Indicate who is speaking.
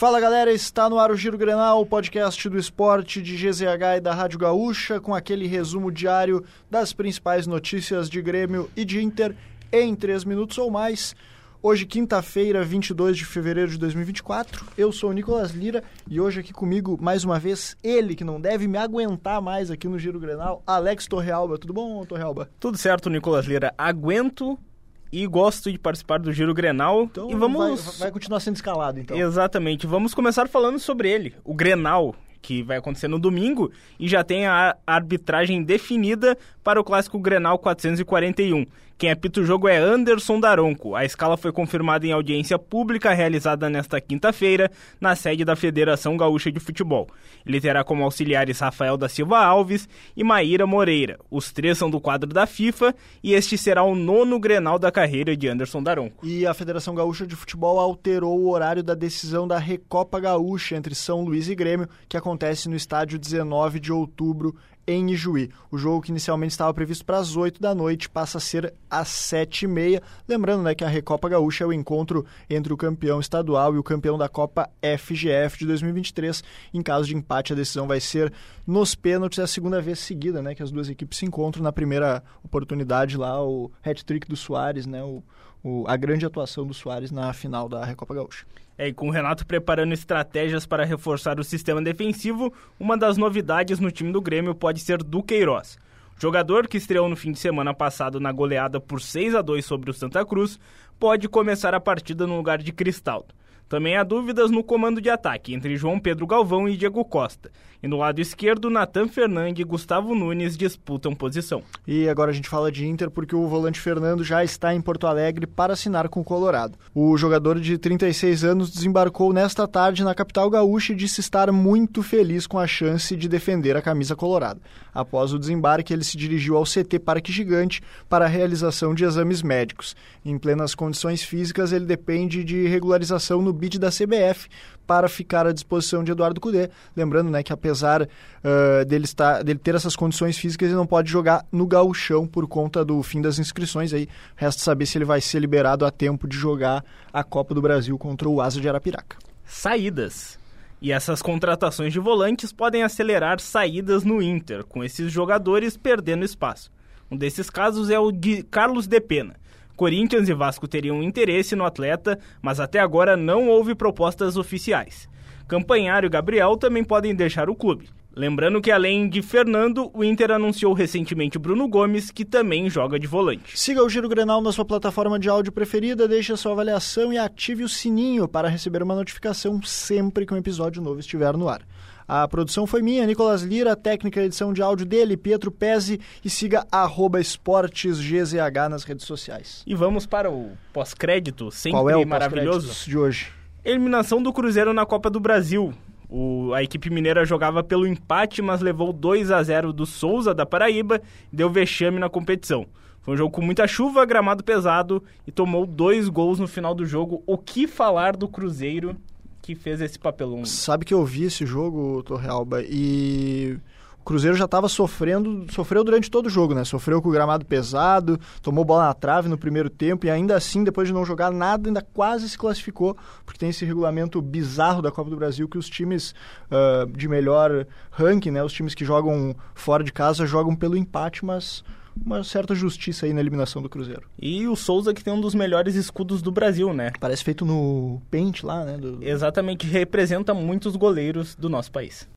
Speaker 1: Fala galera, está no ar o Giro Grenal, o podcast do esporte de GZH e da Rádio Gaúcha, com aquele resumo diário das principais notícias de Grêmio e de Inter em 3 minutos ou mais. Hoje, quinta-feira, 22 de fevereiro de 2024. Eu sou o Nicolas Lira e hoje aqui comigo, mais uma vez, ele que não deve me aguentar mais aqui no Giro Grenal, Alex Torrealba. Tudo bom, Torrealba?
Speaker 2: Tudo certo, Nicolas Lira. Aguento e gosto de participar do Giro Grenal.
Speaker 1: Então
Speaker 2: e vamos...
Speaker 1: vai, vai continuar sendo escalado, então.
Speaker 2: Exatamente. Vamos começar falando sobre ele, o Grenal, que vai acontecer no domingo e já tem a arbitragem definida para o clássico Grenal 441. Quem apita o jogo é Anderson Daronco. A escala foi confirmada em audiência pública realizada nesta quinta-feira na sede da Federação Gaúcha de Futebol. Ele terá como auxiliares Rafael da Silva Alves e Maíra Moreira. Os três são do quadro da FIFA e este será o nono Grenal da carreira de Anderson Daronco.
Speaker 1: E a Federação Gaúcha de Futebol alterou o horário da decisão da Recopa Gaúcha entre São Luís e Grêmio, que acontece no estádio 19 de outubro em Ijuí. O jogo que inicialmente estava previsto para as 8 da noite passa a ser às 7 e meia. Lembrando né, que a Recopa Gaúcha é o encontro entre o campeão estadual e o campeão da Copa FGF de 2023. Em caso de empate, a decisão vai ser nos pênaltis. É a segunda vez seguida né, que as duas equipes se encontram. Na primeira oportunidade lá, o hat-trick do Soares, né, o, o, a grande atuação do Soares na final da Recopa Gaúcha.
Speaker 2: É, e com o Renato preparando estratégias para reforçar o sistema defensivo, uma das novidades no time do Grêmio pode ser Duqueiroz. Jogador que estreou no fim de semana passado na goleada por 6 a 2 sobre o Santa Cruz, pode começar a partida no lugar de Cristaldo. Também há dúvidas no comando de ataque entre João Pedro Galvão e Diego Costa. E no lado esquerdo, Natan Fernandes e Gustavo Nunes disputam posição.
Speaker 1: E agora a gente fala de Inter porque o volante Fernando já está em Porto Alegre para assinar com o Colorado. O jogador de 36 anos desembarcou nesta tarde na capital gaúcha e disse estar muito feliz com a chance de defender a camisa colorada. Após o desembarque, ele se dirigiu ao CT Parque Gigante para a realização de exames médicos. Em plenas condições físicas, ele depende de regularização no bid da CBF para ficar à disposição de Eduardo Cudê. Lembrando né, que apesar uh, dele, estar, dele ter essas condições físicas, ele não pode jogar no gauchão por conta do fim das inscrições. Aí resta saber se ele vai ser liberado a tempo de jogar a Copa do Brasil contra o Asa de Arapiraca.
Speaker 2: Saídas. E essas contratações de volantes podem acelerar saídas no Inter, com esses jogadores perdendo espaço. Um desses casos é o de Carlos De Pena. Corinthians e Vasco teriam interesse no atleta, mas até agora não houve propostas oficiais. Campanhário e Gabriel também podem deixar o clube. Lembrando que além de Fernando, o Inter anunciou recentemente Bruno Gomes, que também joga de volante.
Speaker 1: Siga o Giro Grenal na sua plataforma de áudio preferida, deixe a sua avaliação e ative o sininho para receber uma notificação sempre que um episódio novo estiver no ar. A produção foi minha, Nicolas Lira, técnica edição de áudio dele, Pietro Pezzi, e siga esportesgzh nas redes sociais.
Speaker 2: E vamos para o pós-crédito, sempre
Speaker 1: Qual é o
Speaker 2: maravilhoso.
Speaker 1: de hoje?
Speaker 2: Eliminação do Cruzeiro na Copa do Brasil. O, a equipe mineira jogava pelo empate, mas levou 2 a 0 do Souza da Paraíba e deu vexame na competição. Foi um jogo com muita chuva, gramado pesado e tomou dois gols no final do jogo. O que falar do Cruzeiro que fez esse papelão?
Speaker 1: Sabe que eu vi esse jogo, Torrealba, e o Cruzeiro já estava sofrendo, sofreu durante todo o jogo, né? Sofreu com o gramado pesado, tomou bola na trave no primeiro tempo e ainda assim, depois de não jogar nada, ainda quase se classificou, porque tem esse regulamento bizarro da Copa do Brasil que os times uh, de melhor ranking, né? Os times que jogam fora de casa jogam pelo empate, mas uma certa justiça aí na eliminação do Cruzeiro.
Speaker 2: E o Souza que tem um dos melhores escudos do Brasil, né?
Speaker 1: Parece feito no pente lá, né? Do...
Speaker 2: Exatamente, representa muitos goleiros do nosso país.